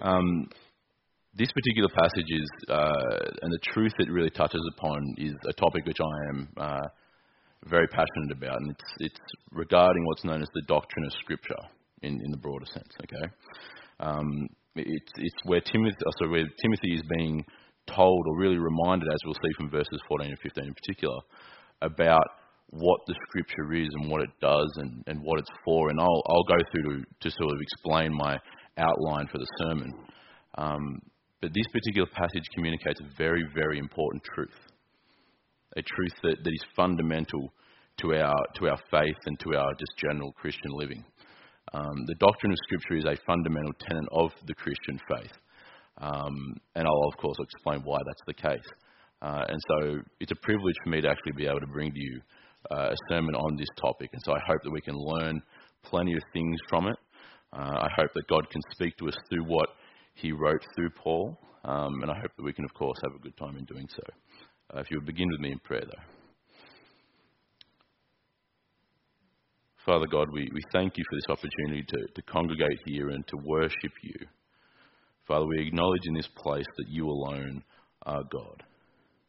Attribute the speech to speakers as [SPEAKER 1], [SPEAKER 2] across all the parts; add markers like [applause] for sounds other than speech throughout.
[SPEAKER 1] Um, this particular passage is, uh, and the truth it really touches upon is a topic which I am uh, very passionate about, and it's, it's regarding what's known as the doctrine of Scripture in, in the broader sense. Okay, um, it's, it's where Timothy, uh, so where Timothy is being told or really reminded, as we'll see from verses 14 and 15 in particular, about what the scripture is and what it does and, and what it's for. And I'll, I'll go through to, to sort of explain my outline for the sermon. Um, but this particular passage communicates a very, very important truth. A truth that, that is fundamental to our, to our faith and to our just general Christian living. Um, the doctrine of Scripture is a fundamental tenet of the Christian faith. Um, and I'll, of course, explain why that's the case. Uh, and so it's a privilege for me to actually be able to bring to you uh, a sermon on this topic. And so I hope that we can learn plenty of things from it. Uh, I hope that God can speak to us through what he wrote through Paul. Um, and I hope that we can, of course, have a good time in doing so. Uh, if you would begin with me in prayer, though. Father God, we, we thank you for this opportunity to, to congregate here and to worship you. Father, we acknowledge in this place that you alone are God.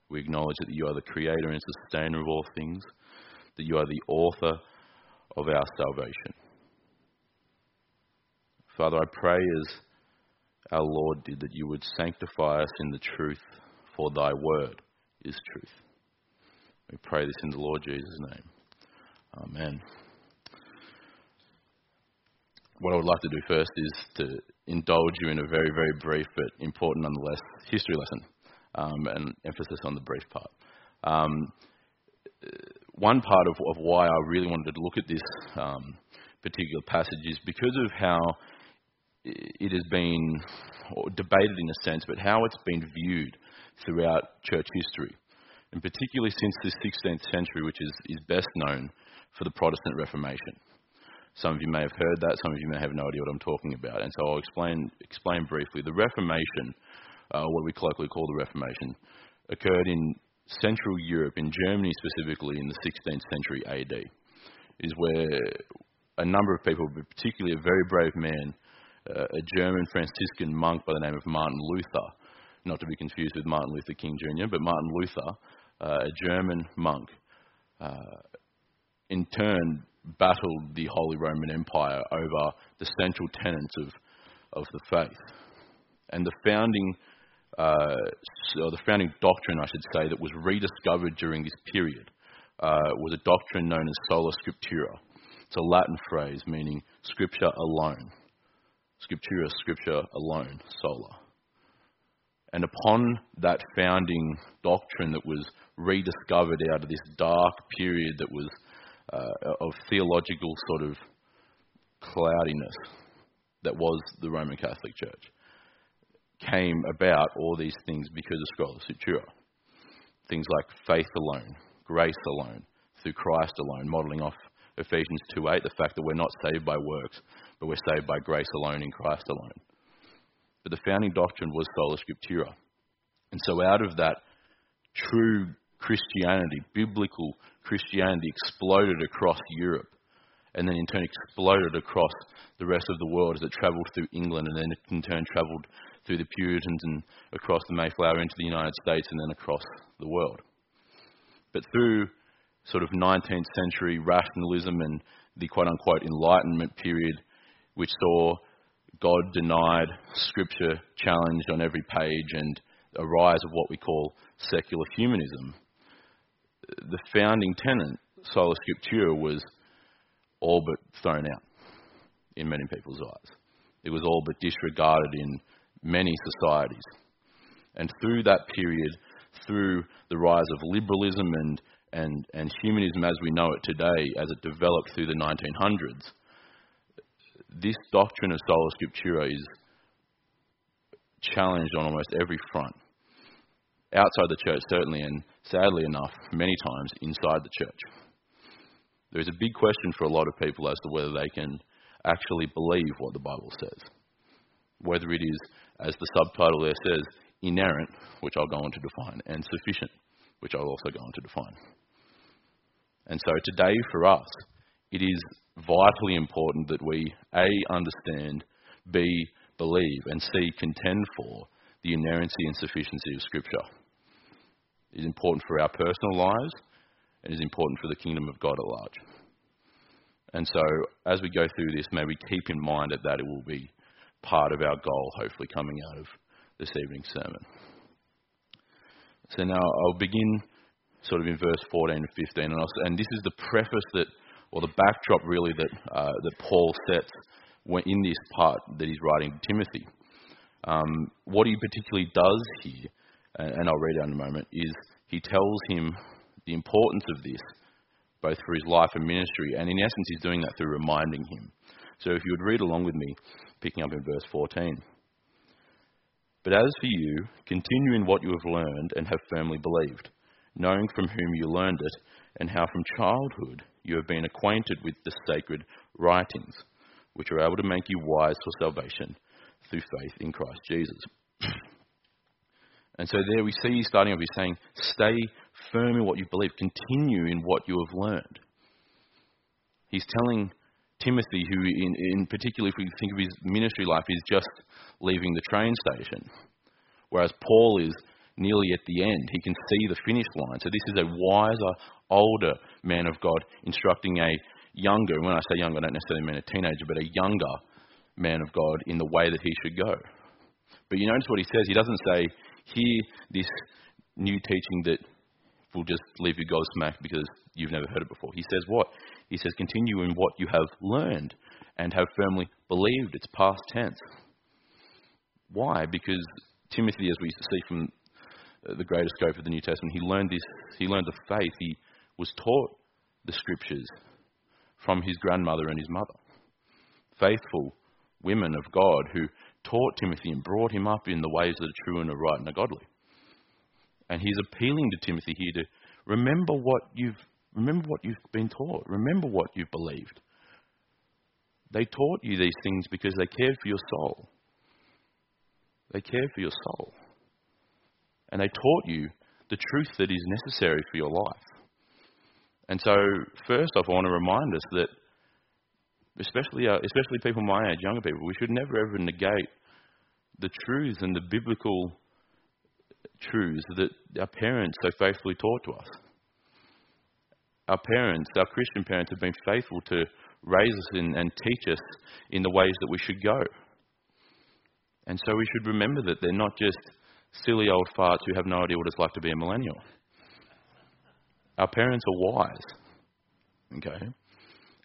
[SPEAKER 1] We acknowledge that you are the creator and sustainer of all things, that you are the author of our salvation. Father, I pray as our Lord did that you would sanctify us in the truth, for thy word is truth. We pray this in the Lord Jesus' name. Amen. What I would like to do first is to indulge you in a very, very brief but important nonetheless history lesson um, and emphasis on the brief part. Um, one part of, of, why I really wanted to look at this um, particular passage is because of how it has been debated in a sense, but how it's been viewed throughout church history, and particularly since the 16th century, which is, is best known for the Protestant Reformation. Some of you may have heard that, some of you may have no idea what I'm talking about, and so I'll explain, explain briefly. The Reformation, uh, what we colloquially call the Reformation, occurred in Central Europe, in Germany specifically, in the 16th century AD. Is where a number of people, but particularly a very brave man, a German Franciscan monk by the name of Martin Luther, not to be confused with Martin Luther King Jr., but Martin Luther, uh, a German monk, uh, in turn battled the Holy Roman Empire over the central tenets of, of the faith. And the founding uh, so the founding doctrine, I should say, that was rediscovered during this period uh, was a doctrine known as sola scriptura. It's a Latin phrase meaning scripture alone. Scriptura, scripture alone, sola. And upon that founding doctrine that was rediscovered out of this dark period that was uh, of theological sort of cloudiness that was the Roman Catholic Church, came about all these things because of Sola Scriptura. Things like faith alone, grace alone, through Christ alone, modelling off Ephesians 2.8, the fact that we're not saved by works, but we're saved by grace alone in Christ alone. But the founding doctrine was Sola Scriptura. And so out of that true Christianity, biblical Christianity, exploded across Europe and then in turn exploded across the rest of the world as it travelled through England and then in turn travelled through the Puritans and across the Mayflower into the United States and then across the world. But through sort of 19th century rationalism and the quote unquote Enlightenment period, which saw God denied, Scripture challenged on every page, and a rise of what we call secular humanism, the founding tenet, sola scriptura, was all but thrown out in many people's eyes. It was all but disregarded in many societies. And through that period, through the rise of liberalism and, and, and humanism as we know it today, as it developed through the 1900s, this doctrine of sola scriptura is challenged on almost every front. Outside the church, certainly, and sadly enough, many times inside the church. There is a big question for a lot of people as to whether they can actually believe what the Bible says. Whether it is, as the subtitle there says, inerrant, which I'll go on to define, and sufficient, which I'll also go on to define. And so today for us, it is vitally important that we A, understand, B, believe, and C, contend for the inerrancy and sufficiency of Scripture. It is important for our personal lives and is important for the kingdom of God at large. And so, as we go through this, may we keep in mind that, that it will be part of our goal, hopefully, coming out of this evening's sermon. So now I'll begin sort of in verse 14 and 15, and, and this is the preface that, or the backdrop really that uh, that Paul sets in this part that he's writing to Timothy. Um, what he particularly does here, and I'll read out in a moment, is he tells him the importance of this, both for his life and ministry, and in essence, he's doing that through reminding him. So if you would read along with me, picking up in verse 14. But as for you, continue in what you have learned and have firmly believed, knowing from whom you learned it, and how from childhood you have been acquainted with the sacred writings, which are able to make you wise for salvation through faith in Christ Jesus. [clears throat] and so there we see starting off, he's saying, stay firm in what you believe, continue in what you have learned. He's telling Timothy, who in, in particular, if we think of his ministry life, is just leaving the train station, whereas Paul is nearly at the end. He can see the finish line. So this is a wiser, older man of God instructing a younger, when I say younger, I don't necessarily mean a teenager, but a younger man of God in the way that he should go. But you notice what he says. He doesn't say, hear this new teaching that will just leave you gobsmacked because you've never heard it before. He says what? He says, continue in what you have learned and have firmly believed. It's past tense. Why? Because Timothy, as we see from the greater scope of the New Testament, he learned this. He learned the faith. He was taught the scriptures from his grandmother and his mother. Faithful women of God who taught Timothy and brought him up in the ways that are true and are right and are godly. And he's appealing to Timothy here to remember what you've remember what you've been taught. Remember what you've believed. They taught you these things because they cared for your soul. They cared for your soul. And they taught you the truth that is necessary for your life. And so, first off, I want to remind us that, especially, uh, especially people my age, younger people, we should never ever negate the truths and the biblical truths that our parents so faithfully taught to us. Our parents, our Christian parents, have been faithful to raise us in, and teach us in the ways that we should go. And so we should remember that they're not just silly old farts who have no idea what it's like to be a millennial. Our parents are wise. Okay?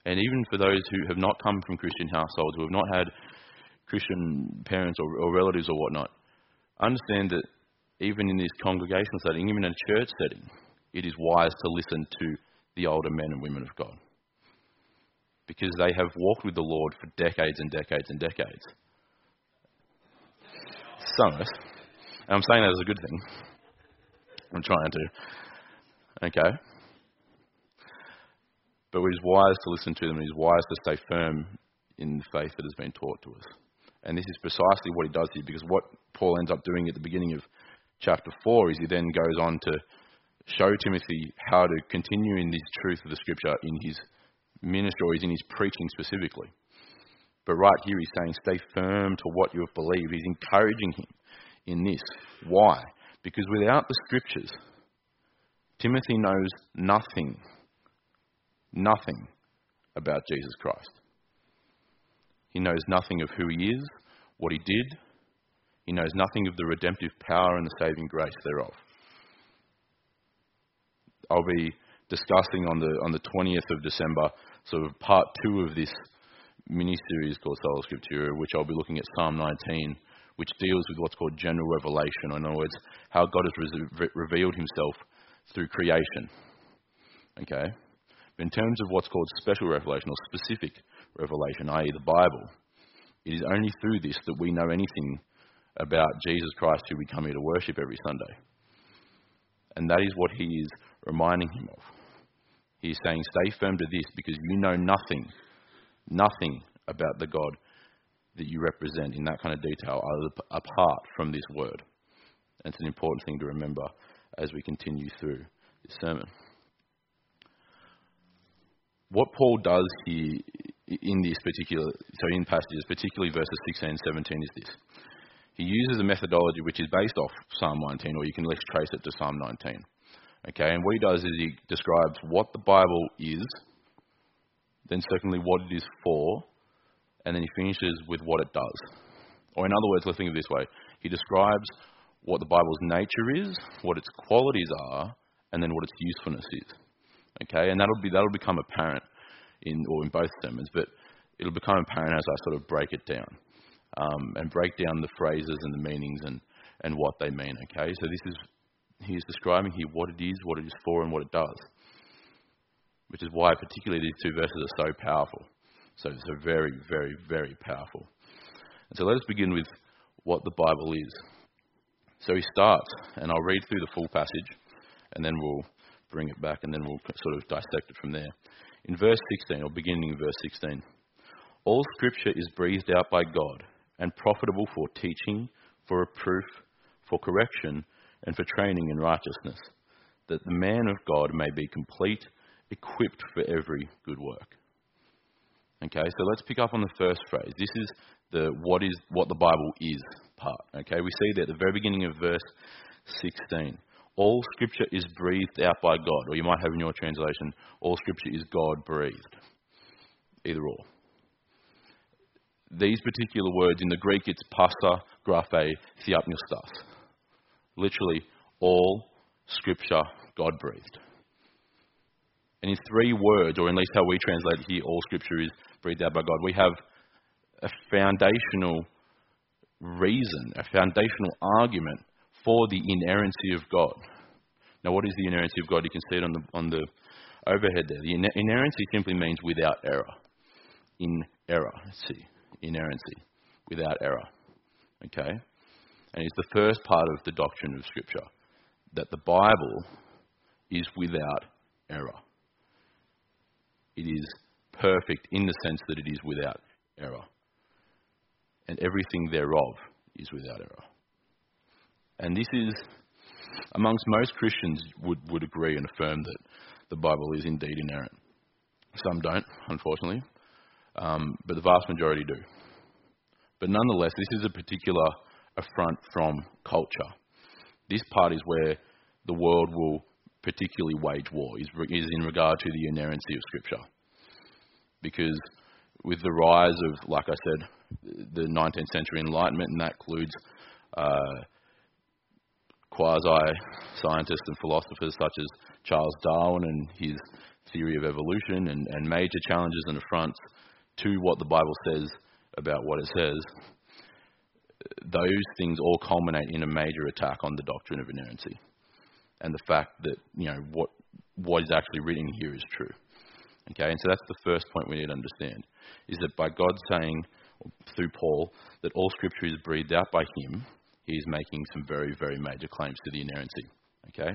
[SPEAKER 1] And even for those who have not come from Christian households, who have not had Christian parents or, or relatives or whatnot, understand that even in this congregational setting, even in a church setting, it is wise to listen to the older men and women of God. Because they have walked with the Lord for decades and decades and decades. Some of us. And I'm saying that as a good thing. I'm trying to. Okay? But it is wise to listen to them. It is wise to stay firm in the faith that has been taught to us. And this is precisely what he does here, because what Paul ends up doing at the beginning of chapter 4 is he then goes on to show Timothy how to continue in this truth of the scripture in his ministry or in his preaching specifically. But right here he's saying, stay firm to what you have believed. He's encouraging him in this. Why? Because without the scriptures, Timothy knows nothing, nothing about Jesus Christ. He knows nothing of who he is, what he did. He knows nothing of the redemptive power and the saving grace thereof. I'll be discussing on the on the 20th of December, sort of part two of this mini series called Sola Scriptura, which I'll be looking at Psalm 19, which deals with what's called general revelation. In other words, how God has re- revealed Himself through creation. Okay, but in terms of what's called special revelation or specific revelation, i.e., the Bible, it is only through this that we know anything about Jesus Christ, who we come here to worship every Sunday. And that is what He is reminding him of. He's saying, Stay firm to this because you know nothing, nothing about the God that you represent in that kind of detail apart from this word. And it's an important thing to remember as we continue through this sermon. What Paul does here in this particular, so in passages, particularly verses 16 and 17, is this. He uses a methodology which is based off Psalm 19, or you can at least trace it to Psalm 19. Okay, and what he does is he describes what the Bible is, then secondly what it is for, and then he finishes with what it does. Or in other words, let's think of it this way. He describes what the Bible's nature is, what its qualities are, and then what its usefulness is. Okay, and that'll be that'll become apparent in or in both sermons, but it'll become apparent as I sort of break it down um, and break down the phrases and the meanings and and what they mean. Okay, so this is he's describing here what it is, what it is for, and what it does, which is why particularly these two verses are so powerful. So so very very very powerful. And so let us begin with what the Bible is. So he starts, and I'll read through the full passage, and then we'll bring it back, and then we'll sort of dissect it from there. In verse 16, or beginning in verse 16, all scripture is breathed out by God and profitable for teaching, for reproof, for correction, and for training in righteousness, that the man of God may be complete, equipped for every good work. Okay, so let's pick up on the first phrase. This is the what is what the Bible is part. Okay, we see that at the very beginning of verse 16. All scripture is breathed out by God, or you might have in your translation, all scripture is God breathed. Either or. These particular words in the Greek, it's pasa, graphe, theopneustos. Literally, all scripture God breathed. And in three words, or at least how we translate it here, all scripture is breathed out by God, we have a foundational reason, a foundational argument for the inerrancy of God. Now, what is the inerrancy of God? You can see it on the, on the overhead there. The inerrancy simply means without error. In error. Let's see. Inerrancy. Without error. Okay? And it's the first part of the doctrine of Scripture that the Bible is without error. It is perfect in the sense that it is without error. And everything thereof is without error. And this is, amongst most Christians, would, would agree and affirm that the Bible is indeed inerrant. Some don't, unfortunately, um, but the vast majority do. But nonetheless, this is a particular affront from culture. This part is where the world will particularly wage war, is, is in regard to the inerrancy of Scripture. Because with the rise of, like I said, the 19th century Enlightenment, and that includes uh, quasi scientists and philosophers such as Charles Darwin and his theory of evolution, and, and major challenges and affronts to what the Bible says about what it says, those things all culminate in a major attack on the doctrine of inerrancy and the fact that you know what what is actually written here is true. Okay, and so that's the first point we need to understand is that by God saying through Paul that all Scripture is breathed out by Him, he is making some very, very major claims to the inerrancy. Okay?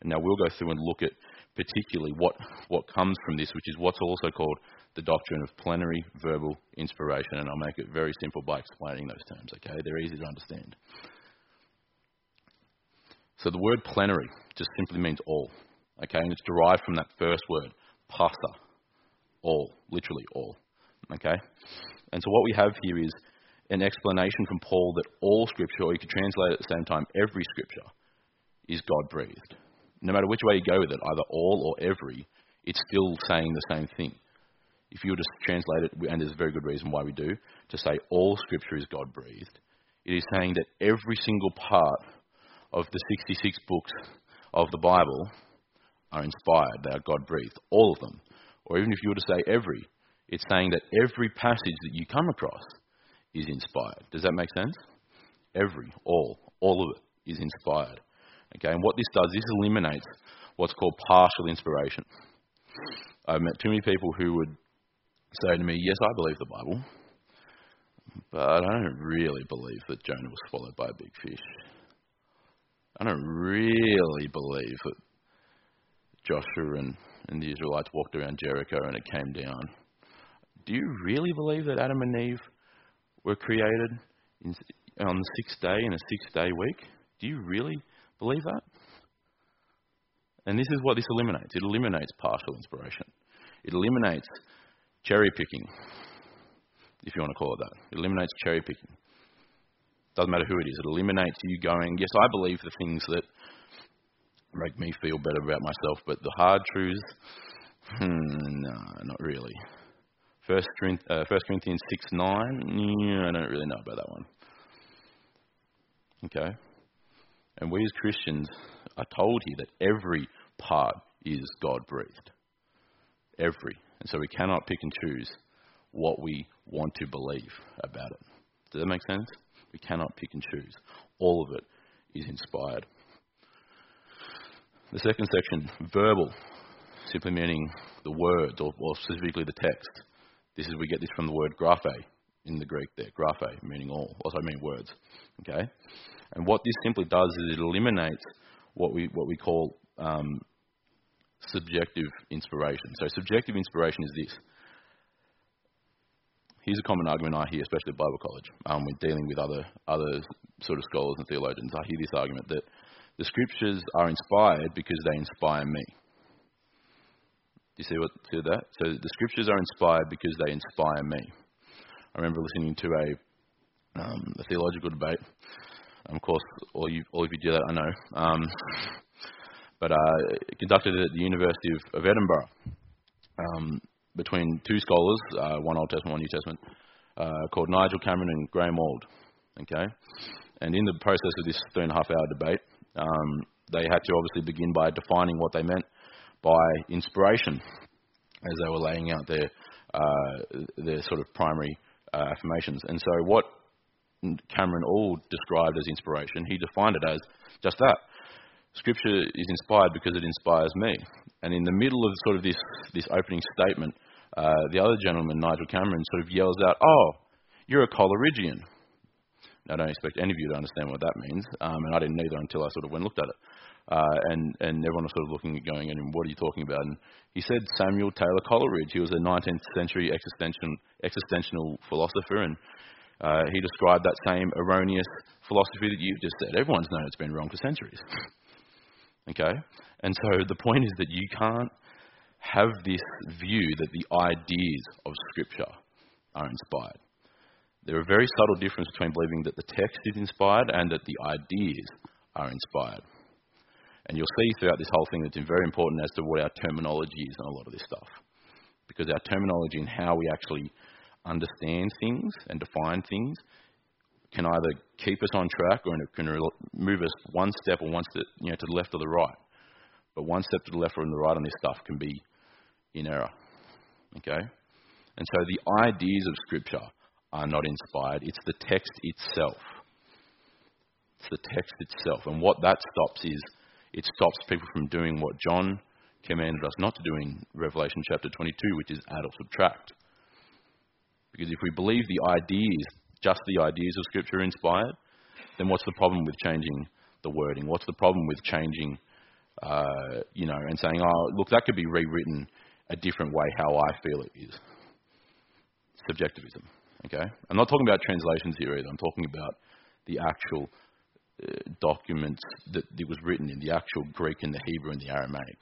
[SPEAKER 1] And now we'll go through and look at particularly what, what comes from this, which is what's also called the doctrine of plenary verbal inspiration. And I'll make it very simple by explaining those terms. Okay? They're easy to understand. So the word plenary just simply means all. Okay? And it's derived from that first word, pasa. All. Literally all. Okay? And so what we have here is an explanation from Paul that all Scripture, or you could translate at the same time, every Scripture, is God breathed. No matter which way you go with it, either all or every, it's still saying the same thing. If you were to translate it, and there's a very good reason why we do, to say all Scripture is God breathed, it is saying that every single part of the 66 books of the Bible are inspired, they are God breathed, all of them. Or even if you were to say every, it's saying that every passage that you come across is inspired. Does that make sense? Every, all, all of it is inspired. Okay, and what this does, this eliminates what's called partial inspiration. I've met too many people who would say to me, Yes, I believe the Bible, but I don't really believe that Jonah was swallowed by a big fish. I don't really believe that Joshua and, and the Israelites walked around Jericho and it came down. Do you really believe that Adam and Eve were created in, on the sixth day in a six day week? Do you really believe that? And this is what this eliminates it eliminates partial inspiration. It eliminates cherry picking, if you want to call it that. It eliminates cherry picking. Doesn't matter who it is. It eliminates you going, yes, I believe the things that make me feel better about myself, but the hard truths, hmm, no, not really. First, uh, First Corinthians 6 9, yeah, I don't really know about that one. Okay? And we as Christians are told here that every part is God breathed. Every. And so we cannot pick and choose what we want to believe about it. Does that make sense? We cannot pick and choose. All of it is inspired. The second section, verbal, simply meaning the words, or, or specifically the text. This is we get this from the word graphe in the Greek there, graphe, meaning all, also mean words. Okay? And what this simply does is it eliminates what we, what we call um, subjective inspiration. So subjective inspiration is this. Here's a common argument I hear, especially at Bible college, um, when dealing with other, other sort of scholars and theologians. I hear this argument that the scriptures are inspired because they inspire me. Do you see what see that? So the scriptures are inspired because they inspire me. I remember listening to a, um, a theological debate. of course, all you all of you do that, I know. Um, but uh, conducted at the University of, of Edinburgh um, between two scholars, uh, one Old Testament, one New Testament, uh, called Nigel Cameron and Graham Auld. Okay, and in the process of this three and a half hour debate, um, they had to obviously begin by defining what they meant by inspiration as they were laying out their uh, their sort of primary uh, affirmations. And so, what Cameron Auld described as inspiration, he defined it as just that. Scripture is inspired because it inspires me. And in the middle of sort of this this opening statement, uh, the other gentleman, Nigel Cameron, sort of yells out, "Oh, you're a Coleridgean." I don't expect any of you to understand what that means, um, and I didn't either until I sort of went and looked at it. Uh, and, and everyone was sort of looking at going, and what are you talking about? And he said Samuel Taylor Coleridge. He was a 19th century existential, existential philosopher, and uh, he described that same erroneous philosophy that you've just said. Everyone's known it's been wrong for centuries. okay? And so the point is that you can't have this view that the ideas of Scripture are inspired. There are very subtle differences between believing that the text is inspired and that the ideas are inspired. And you'll see throughout this whole thing that it's very important as to what our terminology is on a lot of this stuff. Because our terminology and how we actually understand things and define things can either keep us on track or can move us one step or one step you know, to the left or the right. But one step to the left or the right on this stuff can be in error. Okay? And so the ideas of Scripture are not inspired. It's the text itself. It's the text itself. And what that stops is it stops people from doing what John commanded us not to do in Revelation chapter 22, which is add or subtract. Because if we believe the ideas, just the ideas of Scripture are inspired, then what's the problem with changing the wording? What's the problem with changing, uh, you know, and saying, oh, look, that could be rewritten a different way how I feel it is? Subjectivism. Okay? I'm not talking about translations here either. I'm talking about the actual uh, documents that it was written in, the actual Greek and the Hebrew and the Aramaic.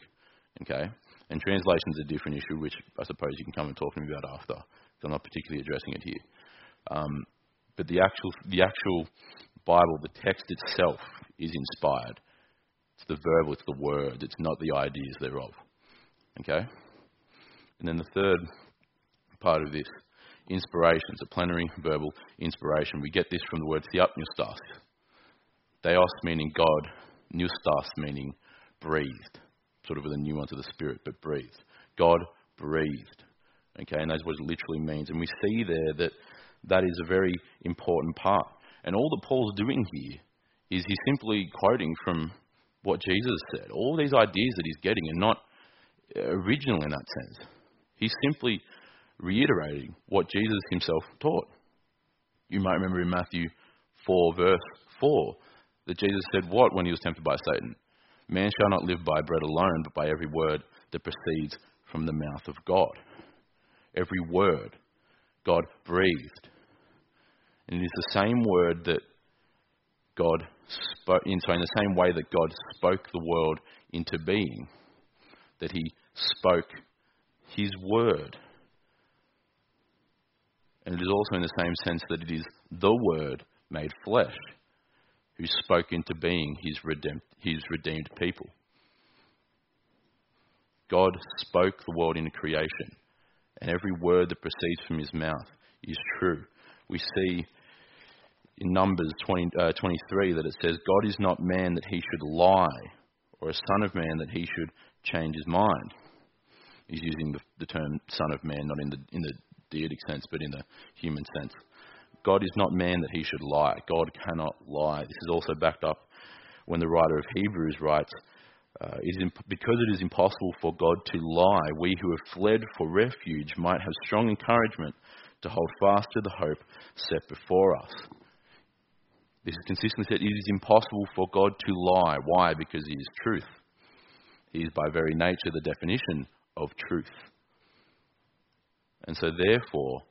[SPEAKER 1] Okay? And translation's a different issue, which I suppose you can come and talk to me about after, because I'm not particularly addressing it here. Um, but the actual, the actual Bible, the text itself, is inspired. It's the verbal, it's the word, it's not the ideas thereof. Okay? And then the third part of this inspiration. It's a plenary verbal inspiration. We get this from the word theopneustos. Theos meaning God, neustos meaning breathed, sort of with a nuance of the spirit, but breathed. God breathed. Okay, and that's what it literally means. And we see there that that is a very important part. And all that Paul's doing here is he's simply quoting from what Jesus said. All these ideas that he's getting are not original in that sense. He's simply reiterating what Jesus himself taught. You might remember in Matthew 4, verse 4, that Jesus said what when he was tempted by Satan? Man shall not live by bread alone, but by every word that proceeds from the mouth of God. Every word God breathed. And it is the same word that God spoke, in, in the same way that God spoke the world into being, that he spoke his word And it is also in the same sense that it is the Word made flesh who spoke into being his redeemed, his redeemed people. God spoke the world into creation, and every word that proceeds from his mouth is true. We see in Numbers 20, uh, 23 that it says, God is not man that he should lie, or a son of man that he should change his mind. He's using the, the term son of man not in the, in the deitic sense, but in the human sense. God is not man that he should lie. God cannot lie. This is also backed up when the writer of Hebrews writes, uh, imp- because it is impossible for God to lie, we who have fled for refuge might have strong encouragement to hold fast to the hope set before us. This is consistently said. It is impossible for God to lie. Why? Because He is truth. He is by very nature the definition of truth. And so, therefore,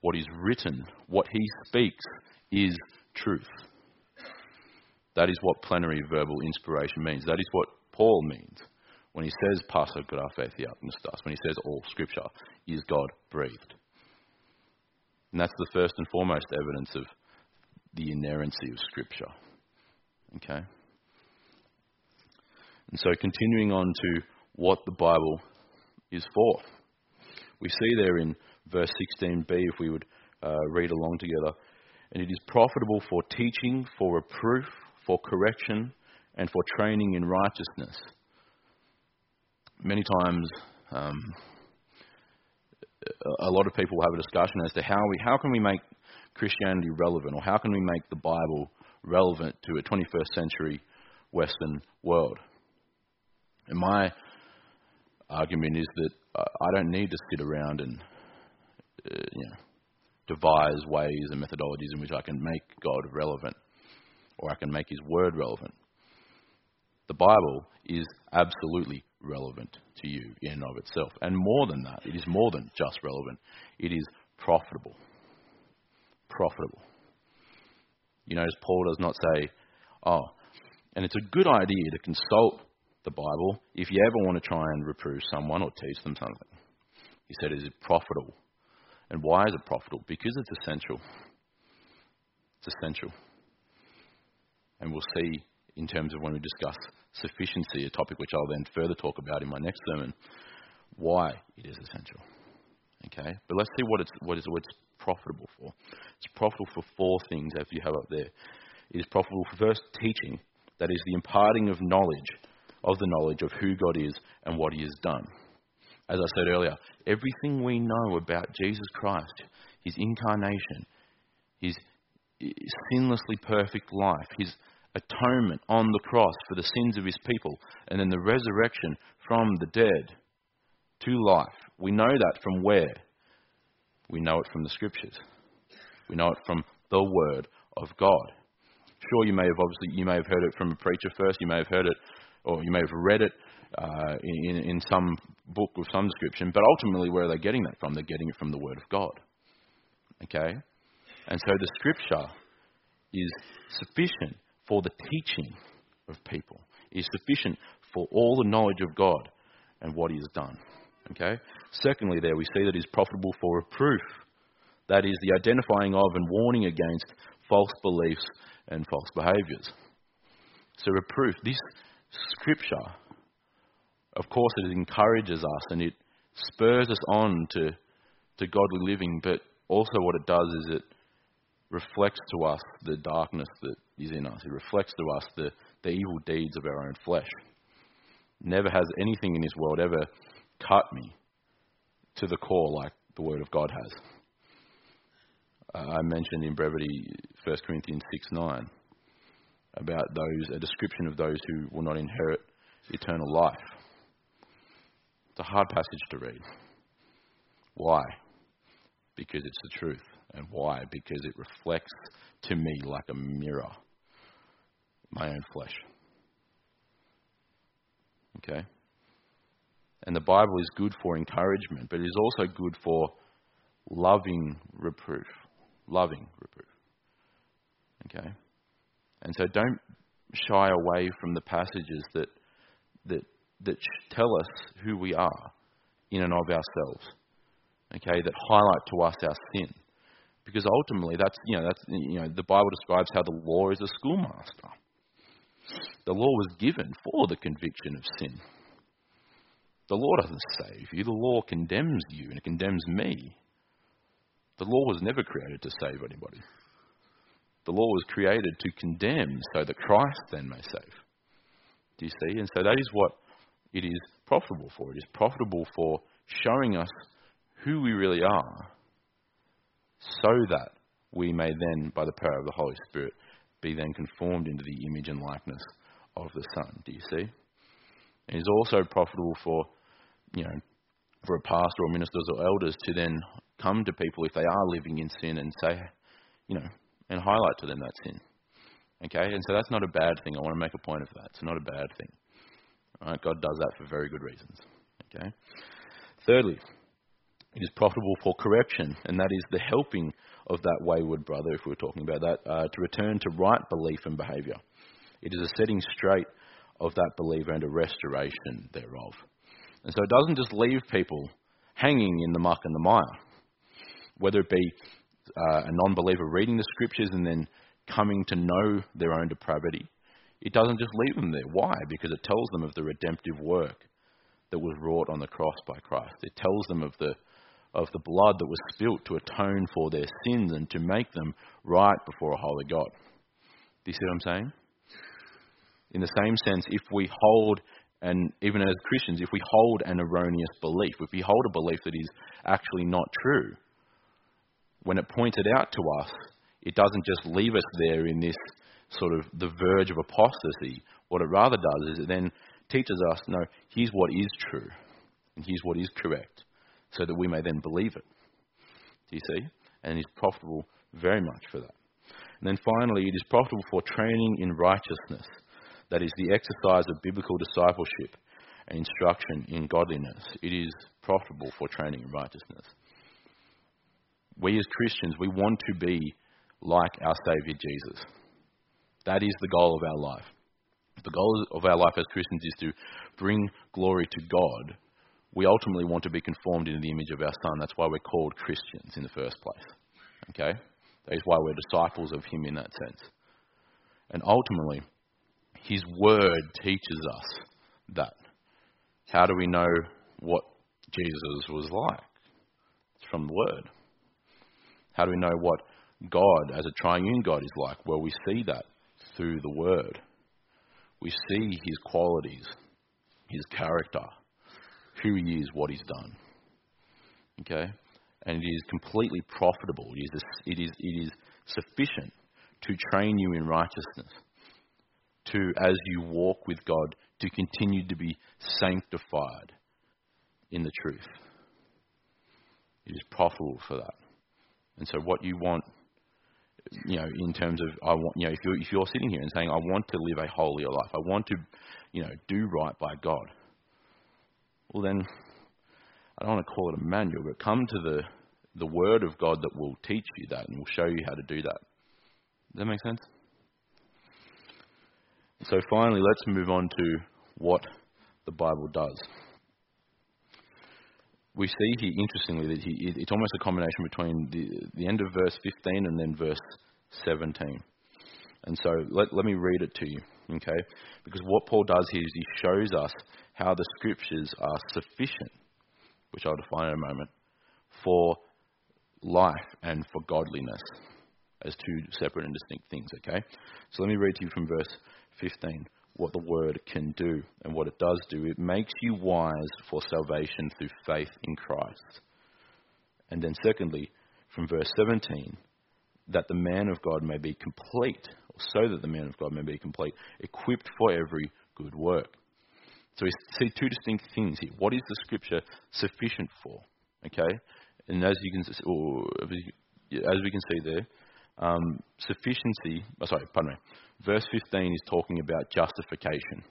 [SPEAKER 1] what is written, what He speaks, is truth. That is what plenary verbal inspiration means. That is what Paul means when he says "Pasa graphe theopneustos," when he says all Scripture is God breathed. And that's the first and foremost evidence of the inerrancy of Scripture. Okay? And so, continuing on to what the Bible is for. We see there in verse 16b, if we would uh, read along together, and it is profitable for teaching, for reproof, for correction, and for training in righteousness. Many times, um, a lot of people have a discussion as to how we how can we make Christianity relevant, or how can we make the Bible relevant to a 21st century Western world. And my argument is that I don't need to sit around and uh, you know, devise ways and methodologies in which I can make God relevant, or I can make His Word relevant. The Bible is absolutely relevant to you in and of itself. And more than that, it is more than just relevant, it is profitable. Profitable. You notice Paul does not say, oh, and it's a good idea to consult the Bible if you ever want to try and reprove someone or teach them something. He said, is it profitable? And why is it profitable? Because it's essential. It's essential. And we'll see in terms of when we discuss sufficiency, a topic which I'll then further talk about in my next sermon, why it is essential. Okay? But let's see what it's, what is, what it's profitable for. It's profitable for four things, as you have up there. It is profitable for first teaching, that is the imparting of knowledge, of the knowledge of who God is and what He has done. As I said earlier, everything we know about Jesus Christ, His incarnation, His sinlessly perfect life, His atonement on the cross for the sins of his people, and then the resurrection from the dead to life. We know that from where? We know it from the scriptures. We know it from the word of God. Sure, you may have obviously you may have heard it from a preacher first. You may have heard it, or you may have read it uh, in, in some book with some description. But ultimately, where are they getting that from? They're getting it from the Word of God. Okay, and so the Scripture is sufficient for the teaching of people, is sufficient for all the knowledge of God and what He has done. Okay? Secondly, there we see that it is profitable for reproof. That is the identifying of and warning against false beliefs and false behaviours. So, reproof, this scripture, of course, it encourages us and it spurs us on to, to godly living, but also what it does is it reflects to us the darkness that is in us. It reflects to us the, the evil deeds of our own flesh. Never has anything in this world ever cut me to the core like the Word of God has. Uh, I mentioned in brevity 1 Corinthians 6 9 about those, a description of those who will not inherit eternal life. It's a hard passage to read. Why? Because it's the truth. And why? Because it reflects to me like a mirror my own flesh. Okay? And the Bible is good for encouragement, but it is also good for loving reproof. Loving reproof. Okay? And so don't shy away from the passages that, that, that tell us who we are in and of ourselves. Okay? That highlight to us our sin Because ultimately, that's, you know, that's, you know, the Bible describes how the law is a schoolmaster. The law was given for the conviction of sin. The law doesn't save you, the law condemns you and it condemns me. The law was never created to save anybody. The law was created to condemn so that Christ then may save. Do you see? And so that is what it is profitable for. It is profitable for showing us who we really are so that we may then, by the power of the Holy Spirit, be then conformed into the image and likeness of the Son. Do you see? It is also profitable for, you know, for a pastor or ministers or elders to then come to people if they are living in sin and say, you know, and highlight to them that sin. Okay, and so that's not a bad thing. I want to make a point of that. It's not a bad thing. Right? God does that for very good reasons. Okay. Thirdly, it is profitable for correction, and that is the helping of that wayward brother, if we are talking about that, uh, to return to right belief and behaviour. It is a setting straight of that believer and a restoration thereof. And so it doesn't just leave people hanging in the muck and the mire, whether it be uh, a non believer reading the scriptures and then coming to know their own depravity. It doesn't just leave them there. Why? Because it tells them of the redemptive work that was wrought on the cross by Christ. It tells them of the of the blood that was spilt to atone for their sins and to make them right before a holy God. Do you see what I'm saying? In the same sense, if we hold, and even as Christians, if we hold an erroneous belief, if we hold a belief that is actually not true, when it pointed out to us, it doesn't just leave us there in this sort of the verge of apostasy. What it rather does is it then teaches us, no, here's what is true, and here's what is correct, so that we may then believe it. Do you see? And it is profitable very much for that. And then finally, it is profitable for training in righteousness. That is the exercise of biblical discipleship and instruction in godliness. It is profitable for training in righteousness. We as Christians, we want to be like our Saviour Jesus. That is the goal of our life. The goal of our life as Christians is to bring glory to God. We ultimately want to be conformed into the image of our Son. That's why we're called Christians in the first place. Okay? That is why we're disciples of Him in that sense. And ultimately, His Word teaches us that. How do we know what Jesus was like? It's from the Word. How do we know what God as a triune God is like? Well, we see that through the Word. We see His qualities, His character, who He is, what He's done. Okay? And it is completely profitable. It is, it is, it is sufficient to train you in righteousness, to, as you walk with God, to continue to be sanctified in the truth. It is profitable for that. And so, what you want you know, in terms of I want, you know, if you're, if you're sitting here and saying I want to live a holier life, I want to, you know, do right by God. Well, then I don't want to call it a manual, but come to the the Word of God that will teach you that and will show you how to do that. Does that make sense? So finally, let's move on to what the Bible does. We see here, interestingly, that he, it's almost a combination between the, the end of verse 15 and then verse 17. And so let, let me read it to you, okay? Because what Paul does here is he shows us how the scriptures are sufficient, which I'll define in a moment, for life and for godliness as two separate and distinct things, okay? So let me read to you from verse 15 what the word can do and what it does do. It makes you wise for salvation through faith in Christ. And then, secondly, from verse 17, that the man of God may be complete, or so that the man of God may be complete, equipped for every good work. So we see two distinct things here. What is the scripture sufficient for? Okay? And as you can, or as we can see there, um, sufficiency, oh, sorry, pardon me, verse 15 is talking about justification.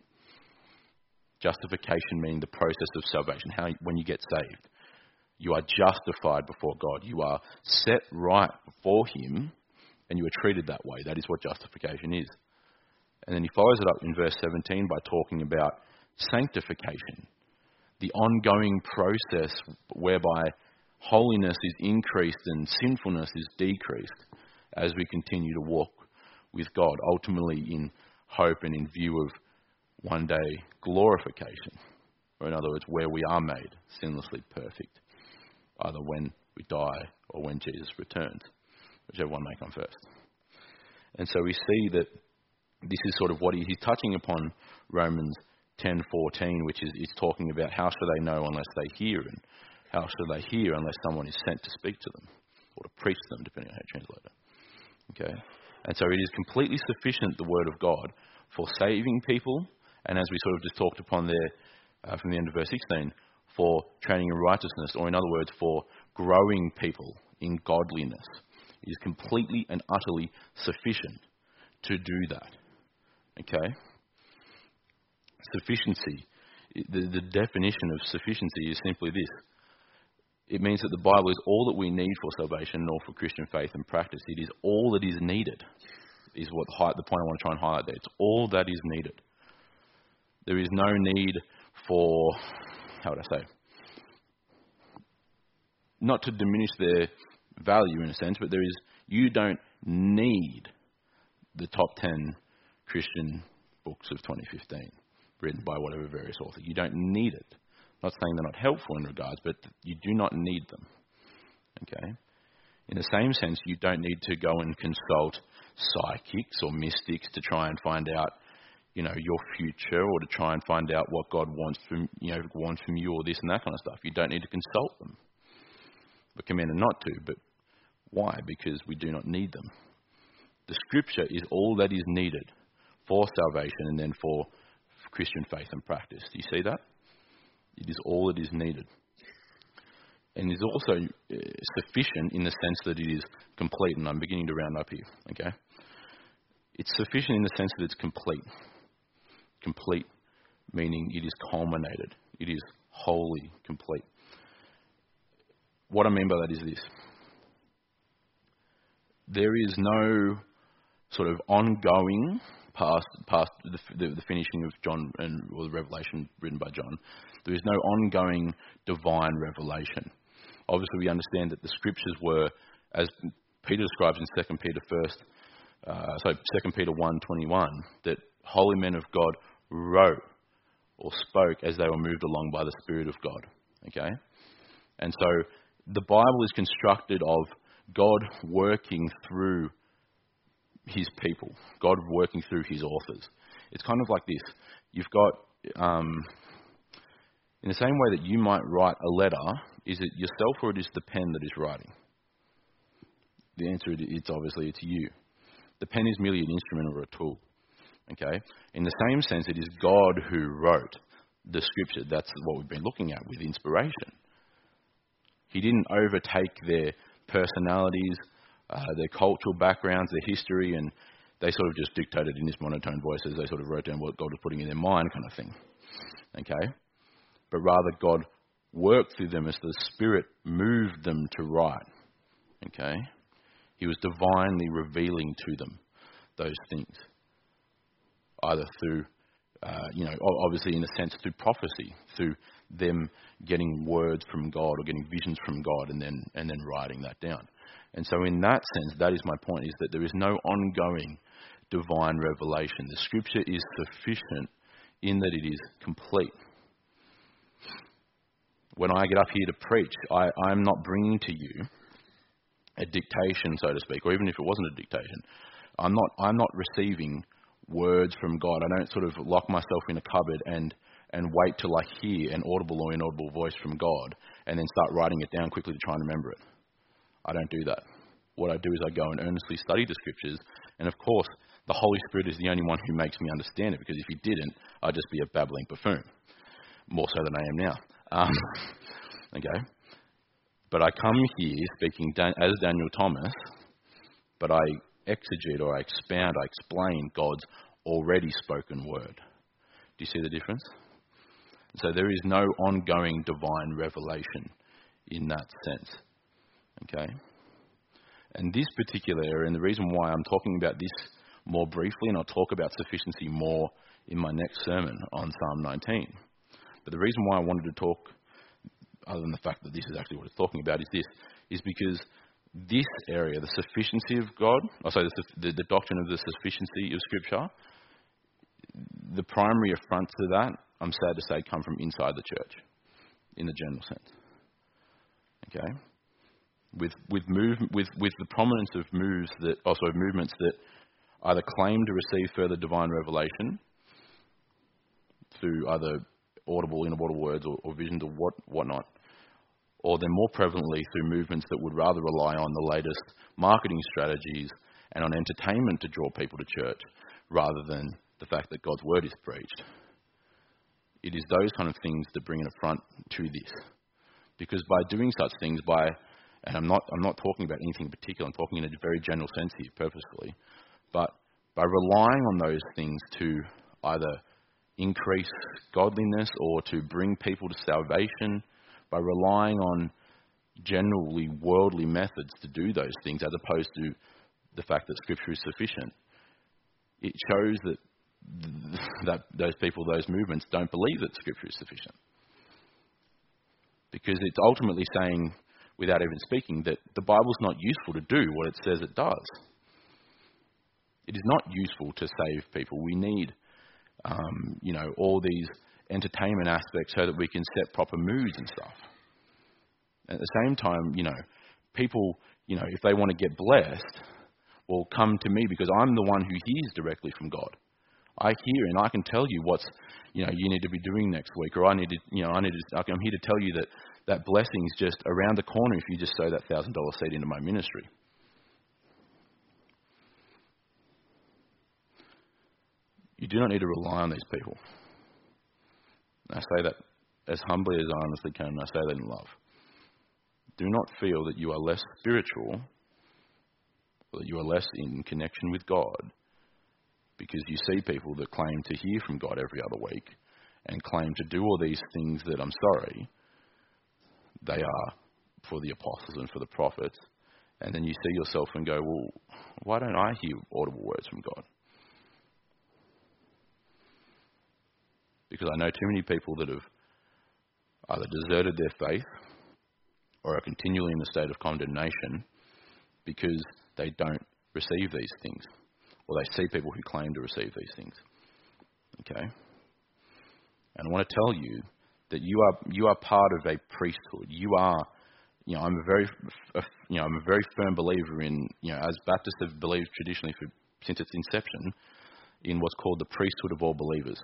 [SPEAKER 1] Justification meaning the process of salvation, how when you get saved. You are justified before God. You are set right before Him, and you are treated that way. That is what justification is. And then he follows it up in verse 17 by talking about sanctification, the ongoing process whereby holiness is increased and sinfulness is decreased as we continue to walk with God, ultimately in hope and in view of one day glorification. Or, in other words, where we are made sinlessly perfect, either when we die or when Jesus returns, whichever one may come first. And so we see that this is sort of what he, he's touching upon Romans 10:14, which is, talking about how should they know unless they hear, and how should they hear unless someone is sent to speak to them or to preach to them, depending on how you translate it. Okay, and so it is completely sufficient, the word of God, for saving people, and as we sort of just talked upon there uh, from the end of verse 16, for training in righteousness, or in other words, for growing people in godliness. It is completely and utterly sufficient to do that. Okay? Sufficiency. The, the definition of sufficiency is simply this it means that the Bible is all that we need for salvation or for Christian faith and practice. It is all that is needed, is what the point I want to try and highlight there. It's all that is needed. There is no need for, how would I say, not to diminish their value in a sense, but there is, you don't need the top 10 Christian books of 2015 written by whatever various author. You don't need it. Not saying they're not helpful in regards, but you do not need them. Okay? In the same sense, you don't need to go and consult psychics or mystics to try and find out, you know, your future or to try and find out what God wants from you know wants from you or this and that kind of stuff. You don't need to consult them. We're commanded not to, but why? Because we do not need them. The scripture is all that is needed for salvation and then for Christian faith and practice. Do you see that? It is all that is needed. And is also uh, sufficient in the sense that it is complete. And I'm beginning to round up here. Okay? It's sufficient in the sense that it's complete. Complete, meaning it is culminated. It is wholly complete. What I mean by that is this there is no sort of ongoing past past the, the, the, finishing of John and or the revelation written by John. There is no ongoing divine revelation. Obviously, we understand that the scriptures were, as Peter describes in Second Peter first, uh, so Second Peter one twenty one, that holy men of God wrote or spoke as they were moved along by the Spirit of God. Okay, and so the Bible is constructed of God working through his people, God working through his authors. It's kind of like this. You've got, um, in the same way that you might write a letter, is it yourself or it is the pen that is writing? The answer is obviously it's you. The pen is merely an instrument or a tool. Okay? In the same sense, it is God who wrote the scripture. That's what we've been looking at with inspiration. He didn't overtake their personalities, uh, their cultural backgrounds, their history, and they sort of just dictated in this monotone voice as they sort of wrote down what God was putting in their mind, kind of thing. Okay? But rather, God worked through them as the Spirit moved them to write. Okay? He was divinely revealing to them those things, either through, uh, you know, obviously in a sense through prophecy, through them getting words from God or getting visions from God and then and then writing that down. And so in that sense, that is my point, is that there is no ongoing divine revelation. The scripture is sufficient in that it is complete. When I get up here to preach, I, I'm not bringing to you a dictation, so to speak, or even if it wasn't a dictation, I'm not, I'm not receiving words from God. I don't sort of lock myself in a cupboard and and wait till I hear an audible or inaudible voice from God and then start writing it down quickly to try and remember it. I don't do that. What I do is I go and earnestly study the scriptures, and of course, the Holy Spirit is the only one who makes me understand it because if He didn't, I'd just be a babbling buffoon, more so than I am now. Um, [laughs] okay? But I come here speaking as Daniel Thomas, but I exegete or I expound, I explain God's already spoken word. Do you see the difference? So there is no ongoing divine revelation in that sense. Okay? And this particular area, and the reason why I'm talking about this more briefly, and I'll talk about sufficiency more in my next sermon on Psalm 19. But the reason why I wanted to talk other than the fact that this is actually what it's talking about, is this, is because this area, the sufficiency of God, I say the, the doctrine of the sufficiency of Scripture, the primary affront to that, I'm sad to say, come from inside the church, in the general sense. Okay, with with move with with the prominence of moves that oh, also movements that either claim to receive further divine revelation through either audible, inaudible words or, or visions or what whatnot, or then more prevalently through movements that would rather rely on the latest marketing strategies and on entertainment to draw people to church rather than the fact that God's word is preached. It is those kind of things that bring an affront to this. Because by doing such things, by and I'm not I'm not talking about anything in particular, I'm talking in a very general sense here purposefully, but by relying on those things to either increase godliness or to bring people to salvation, by relying on generally worldly methods to do those things as opposed to the fact that Scripture is sufficient, it shows that that those people, those movements, don't believe that Scripture is sufficient. Because it's ultimately saying, without even speaking, that the Bible's not useful to do what it says it does. It is not useful to save people. We need, um, you know, all these entertainment aspects so that we can set proper moods and stuff. At the same time, you know, people, you know, if they want to get blessed, will come to me because I'm the one who hears directly from God. I hear and I can tell you what's, you know, you need to be doing next week, or I need to, you know, I need to, I'm here to tell you that that blessing is just around the corner if you just sow that thousand dollar seed into my ministry. You do not need to rely on these people. I say that as humbly as I honestly can, and I say that in love. Do not feel that you are less spiritual, or that you are less in connection with God, because you see people that claim to hear from God every other week and claim to do all these things that I'm sorry, they are for the apostles and for the prophets. And then you see yourself and go, well, why don't I hear audible words from God? Because I know too many people that have either deserted their faith or are continually in a state of condemnation because they don't receive these things or they see people who claim to receive these things. Okay? And I want to tell you that you are you are part of a priesthood. You are, you know, I'm a very, you know, I'm a very firm believer in, you know, as Baptists have believed traditionally for, since its inception, in what's called the priesthood of all believers.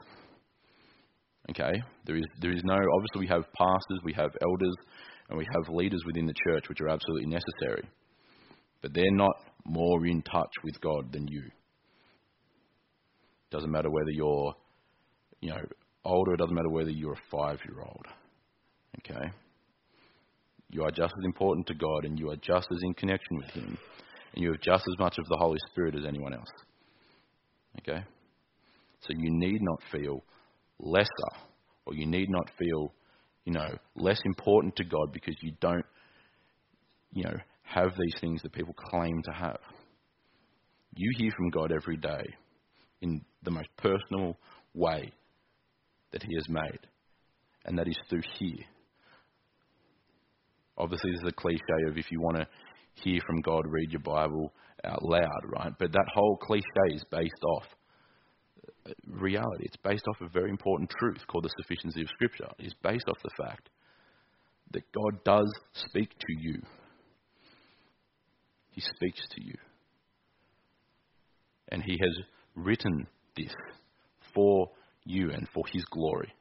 [SPEAKER 1] Okay, there is there is no obviously we have pastors, we have elders, and we have leaders within the church, which are absolutely necessary, but they're not more in touch with God than you. Doesn't matter whether you're, you know, older. It doesn't matter whether you're a five-year-old. Okay. You are just as important to God, and you are just as in connection with Him, and you have just as much of the Holy Spirit as anyone else. Okay. So you need not feel lesser, or you need not feel, you know, less important to God because you don't, you know, have these things that people claim to have. You hear from God every day in the most personal way that He has made, and that is through here. Obviously, this is a cliche of if you want to hear from God, read your Bible out loud, right? But that whole cliche is based off reality. It's based off a very important truth called the sufficiency of Scripture. It's based off the fact that God does speak to you. He speaks to you. And He has written this for you and for His glory.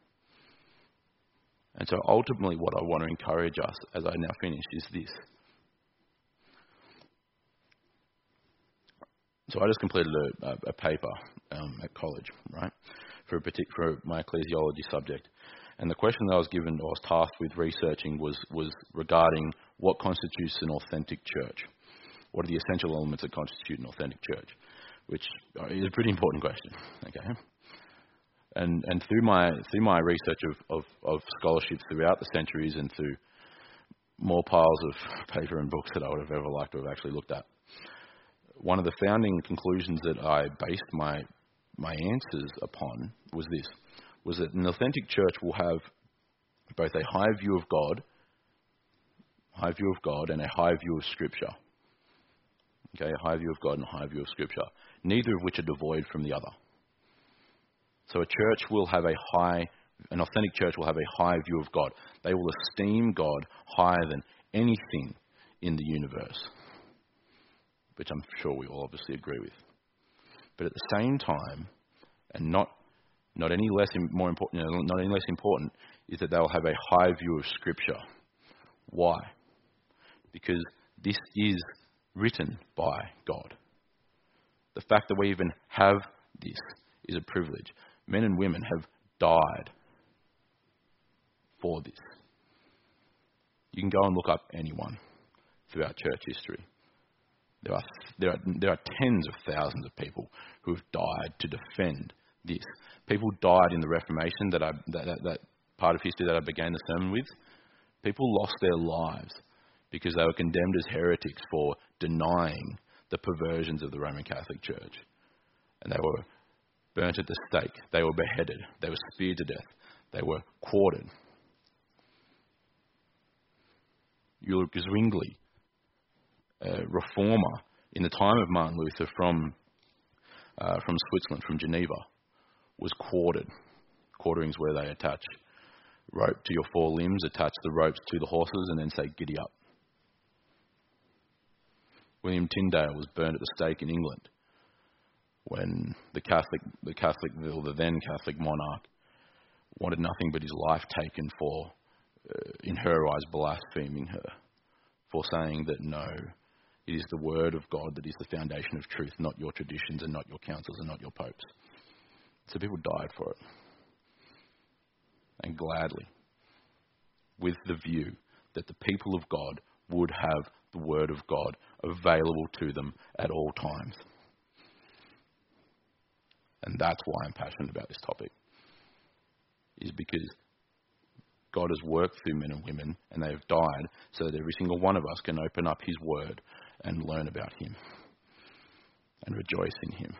[SPEAKER 1] And so ultimately, what I want to encourage us as I now finish is this. So I just completed a, a, a paper um, at college, right, for, a partic- for my ecclesiology subject. And the question that I was given, or was tasked with researching, was, was regarding what constitutes an authentic church. What are the essential elements that constitute an authentic church? which is a pretty important question. Okay, and and through my through my research of, of, of scholarships throughout the centuries and through more piles of [laughs] paper and books that I would have ever liked to have actually looked at, one of the founding conclusions that I based my my answers upon was this: was that an authentic church will have both a high view of God high view of God and a high view of Scripture. Okay, a high view of God and a high view of Scripture, neither of which are devoid from the other. So a church will have a high, an authentic church will have a high view of God. They will esteem God higher than anything in the universe, which I'm sure we all obviously agree with. But at the same time, and not not any less more important, you know, not any less important, is that they'll have a high view of Scripture. Why? Because this is written by God. The fact that we even have this is a privilege. Men and women have died for this. You can go and look up anyone throughout church history. There are, there are, there are tens of thousands of people who have died to defend this. People died in the Reformation, that, I, that, that, that part of history that I began the sermon with. People lost their lives because they were condemned as heretics for denying the perversions of the Roman Catholic Church. And they were burnt at the stake, they were beheaded, they were speared to death, they were quartered. Ulrich Zwingli, reformer in the time of Martin Luther from, uh, from Switzerland, from Geneva, was quartered. Quartering's where they attach rope to your four limbs, attach the ropes to the horses, and then say, Giddy up. William Tyndale was burned at the stake in England when the Catholic, the Catholic, the then Catholic monarch, wanted nothing but his life taken for, uh, in her eyes, blaspheming her, for saying that no, it is the word of God that is the foundation of truth, not your traditions and not your councils and not your popes. So people died for it. And gladly, with the view that the people of God would have the Word of God available to them at all times. And that's why I'm passionate about this topic, is because God has worked through men and women and they have died so that every single one of us can open up His Word and learn about Him and rejoice in Him.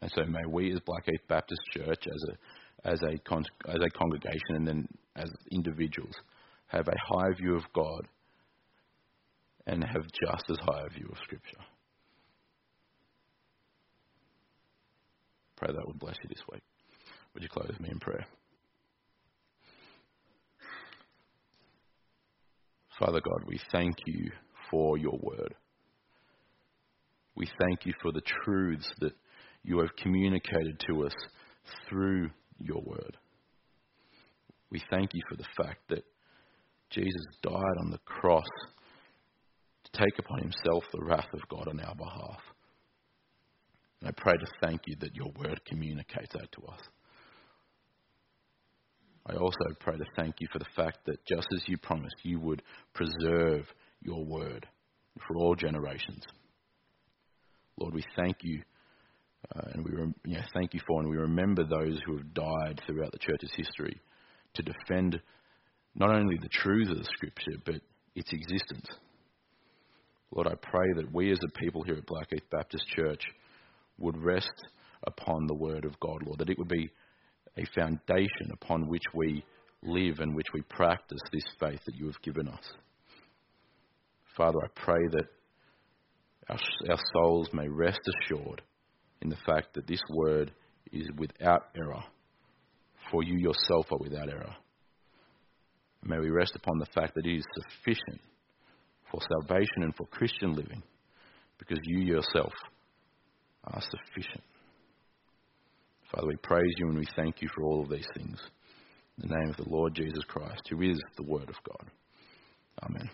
[SPEAKER 1] And so may we as Blackheath Baptist Church, as a, as a, con- as a congregation and then as individuals, have a high view of God and have just as high a view of Scripture. Pray that would bless you this week. Would you close me in prayer? Father God, we thank you for your word. We thank you for the truths that you have communicated to us through your word. We thank you for the fact that Jesus died on the cross to take upon himself the wrath of God on our behalf. And I pray to thank you that your word communicates that to us. I also pray to thank you for the fact that just as you promised, you would preserve your word for all generations. Lord, we thank you uh, and we rem- know, thank you for, and we remember those who have died throughout the church's history to defend not only the truth of the scripture, but its existence. Lord, I pray that we as a people here at Blackheath Baptist Church would rest upon the word of God, Lord, that it would be a foundation upon which we live and which we practice this faith that you have given us. Father, I pray that our, our souls may rest assured in the fact that this word is without error, for you yourself are without error. May we rest upon the fact that it is sufficient for salvation and for Christian living, because you yourself are sufficient. Father, we praise you and we thank you for all of these things. In the name of the Lord Jesus Christ, who is the Word of God. Amen.